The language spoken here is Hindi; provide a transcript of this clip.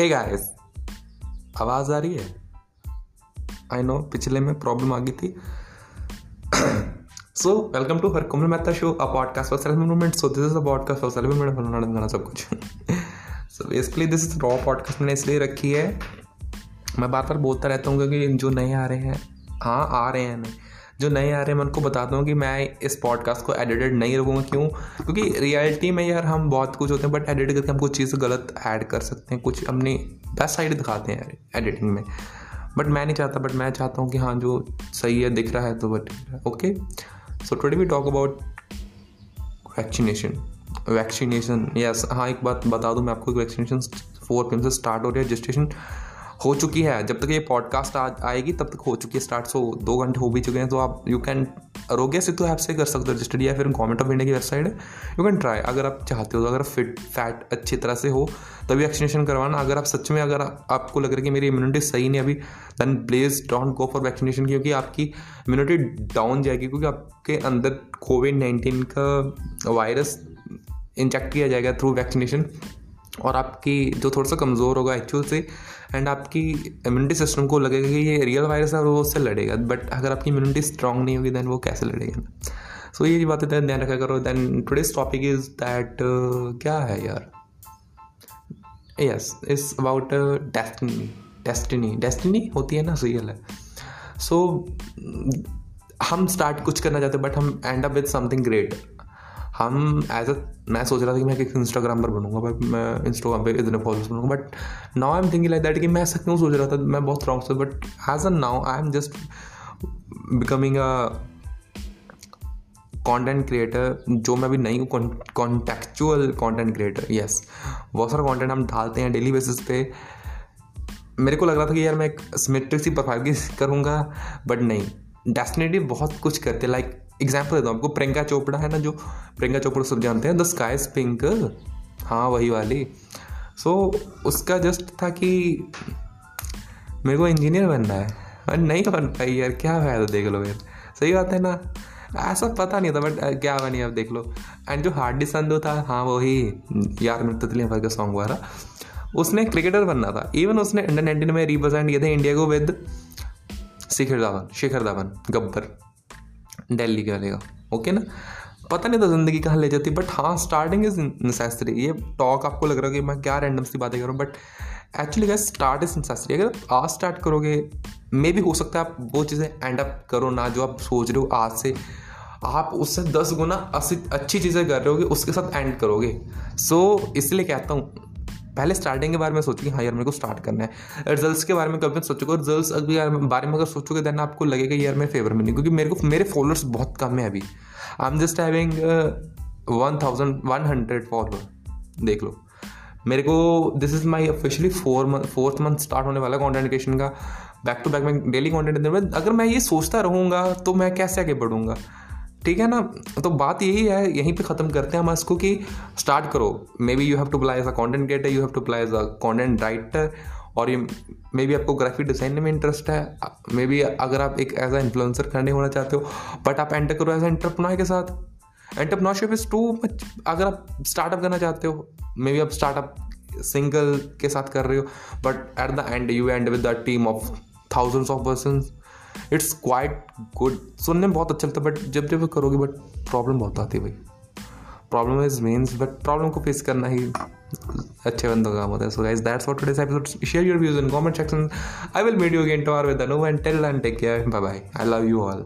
हे गाइस आवाज़ आ रही है? आई नो पिछले में प्रॉब्लम आ गई थी। So welcome to her Kumal Mehta show a podcast for self improvement so this is a podcast for self improvement गाना सब कुछ। So basically this is raw podcast मैंने इसलिए रखी है। मैं बार बार बोलता रहता हूँ क्योंकि जो नए आ रहे हैं हाँ आ रहे हैं। नहीं जो नए आ रहे हैं, मैं उनको बताता हूँ कि मैं इस पॉडकास्ट को एडिटेड नहीं रखूँगा। क्यों? क्योंकि रियलिटी में यार हम बहुत कुछ होते हैं बट एडिट करके हम कुछ चीज़ गलत ऐड कर सकते हैं। कुछ अपनी बेस्ट साइड दिखाते हैं एडिटिंग में। बट मैं नहीं चाहता बट मैं चाहता हूँ कि हाँ जो सही है, दिख रहा है तो but okay so today we talk about vaccination vaccination yes हाँ एक बात बता दूँ, मैं आपको वैक्सीनेशन फोर पिन से स्टार्ट हो रही है। रजिस्ट्रेशन हो चुकी है। जब तक ये पॉडकास्ट आएगी, तब तक हो चुकी है स्टार्ट सो दो घंटे हो भी चुके हैं तो आप you can Aarogya Setu app से कर सकते हो रजिस्टर्ड या फिर गवर्नमेंट ऑफ़ इंडिया की वेबसाइट है। यू कैन ट्राई अगर आप चाहते हो तो अगर फिट फैट अच्छी तरह से हो, तभी वैक्सीनेशन करवाना। अगर आप सच में, अगर आपको लग रहा है कि मेरी इम्यूनिटी सही नहीं अभी then please don't go for vaccination क्योंकि आपकी इम्यूनिटी डाउन जाएगी, क्योंकि आपके अंदर कोविड नाइन्टीन का वायरस इंजेक्ट किया जाएगा थ्रू वैक्सीनेशन और आपकी जो थोड़ा सा कमज़ोर होगा एक्चुअल से एंड आपकी इम्यूनिटी सिस्टम को लगेगा कि ये रियल वायरस है और वो उससे लड़ेगा। बट अगर आपकी इम्यूनिटी स्ट्रांग नहीं होगी देन वो कैसे लड़ेगा? सो so, ये बातें ध्यान रखा करो। Then today's topic is that क्या है यार? Yes it's about destiny destiny destiny होती है ना रियल है। सो so, हम स्टार्ट कुछ करना चाहते हैं बट हम end up with something great हम एज अ मैं सोच रहा था कि मैं इंस्टाग्राम पर बनूँगा बट मैं इंस्टाग्राम पर इतने followers बनूँगा but now I am thinking like that कि मैं ऐसा क्यों सोच रहा था? मैं बहुत रॉन्ग सोच but as a now I am just becoming a content creator जो मैं अभी नहीं हूँ कॉन्टेक्चुअल कंटेंट क्रिएटर यस बहुत सारा कंटेंट हम डालते हैं डेली बेसिस पे। मेरे को लग रहा था कि यार मैं एक सिमेट्रिक सी प्रोफ़ाइल की करूँगा बट नहीं. डेस्टिनेटली बहुत कुछ करते लाइक एग्ज़ाम्पल देता हूँ आपको प्रियंका चोपड़ा है ना जो प्रियंका चोपड़ा सब जानते हैं द स्काई पिंक हाँ वही वाली। सो so, उसका जस्ट था कि मेरे को इंजीनियर बनना है। और नहीं बन पाई यार क्या फ़ायदा देख लो यार सही बात है ना? ऐसा पता नहीं था बट क्या बनी अब देख लो। एंड जो हार्डी संधु था हाँ वही यार मेरे तितली का सॉन्ग था। उसने क्रिकेटर बनना था। इवन उसने अंडर नाइनटीन में रिप्रेजेंट किया था इंडिया को विद शिखर धवन शिखर धवन गब्बर दिल्ली के वाले का ओके ना? पता नहीं था ज़िंदगी कहाँ ले जाती बट हाँ स्टार्टिंग इज़ नेसेसरी ये टॉक आपको लग रहा है कि मैं क्या रैंडम सी बातें कर रहा हूँ बट एक्चुअली क्या स्टार्ट इज़ नेसेसरी अगर आज स्टार्ट करोगे मे भी हो सकता है आप वो चीज़ें एंड अप करो ना जो आप सोच रहे हो आज से। आप उससे दस गुना अच्छी चीज़ें कर रहे होगे उसके साथ एंड करोगे। सो so, इसलिए कहता हूँ पहले स्टार्टिंग के बारे में सोचो हाँ यार मेरे को स्टार्ट करना है। रिजल्ट्स के बारे में कभी सोचोगे रिजल्ट्स अभी बारे में अगर सोचोगे देन आपको लगेगा यार मेरे फेवर में नहीं। क्योंकि मेरे को, मेरे फॉलोअर्स बहुत कम है अभी। I am just having one thousand one hundred follower देख लो। मेरे को this is my officially four month fourth month start होने वाला कॉन्टेंट क्रिएशन का। बैक टू बैक मैं डेली कॉन्टेंट अगर मैं ये सोचता रहूँगा तो मैं कैसे आगे बढ़ूँगा? ठीक है ना? तो बात यही है, यहीं पे ख़त्म करते हैं हम इसको कि स्टार्ट करो। Maybe you have to apply as a content creator you have to apply as a content writer और ये मे बी आपको ग्राफिक डिज़ाइन में इंटरेस्ट है। मे बी अगर आप एक एज अ इन्फ्लुएंसर करने होना चाहते हो बट आप एंटर करो एज एंटरप्रनर के साथ। एंटरप्रनरशिप इज़ टू मच अगर आप स्टार्टअप करना चाहते हो मे बी आप स्टार्टअप सिंगल के साथ कर रहे हो but at the end you end with the team of thousands of person it's quite good. सुनने में बहुत अच्छा लगता है बट जब जब करोगे बट प्रॉब्लम बहुत आती है भाई। Problem is means but problem को फेस करना ही अच्छे बंदों का काम होता है। So guys that's what today's episode share your views in comment section I will meet you again tomorrow with Anu and tell and take care bye bye I love you all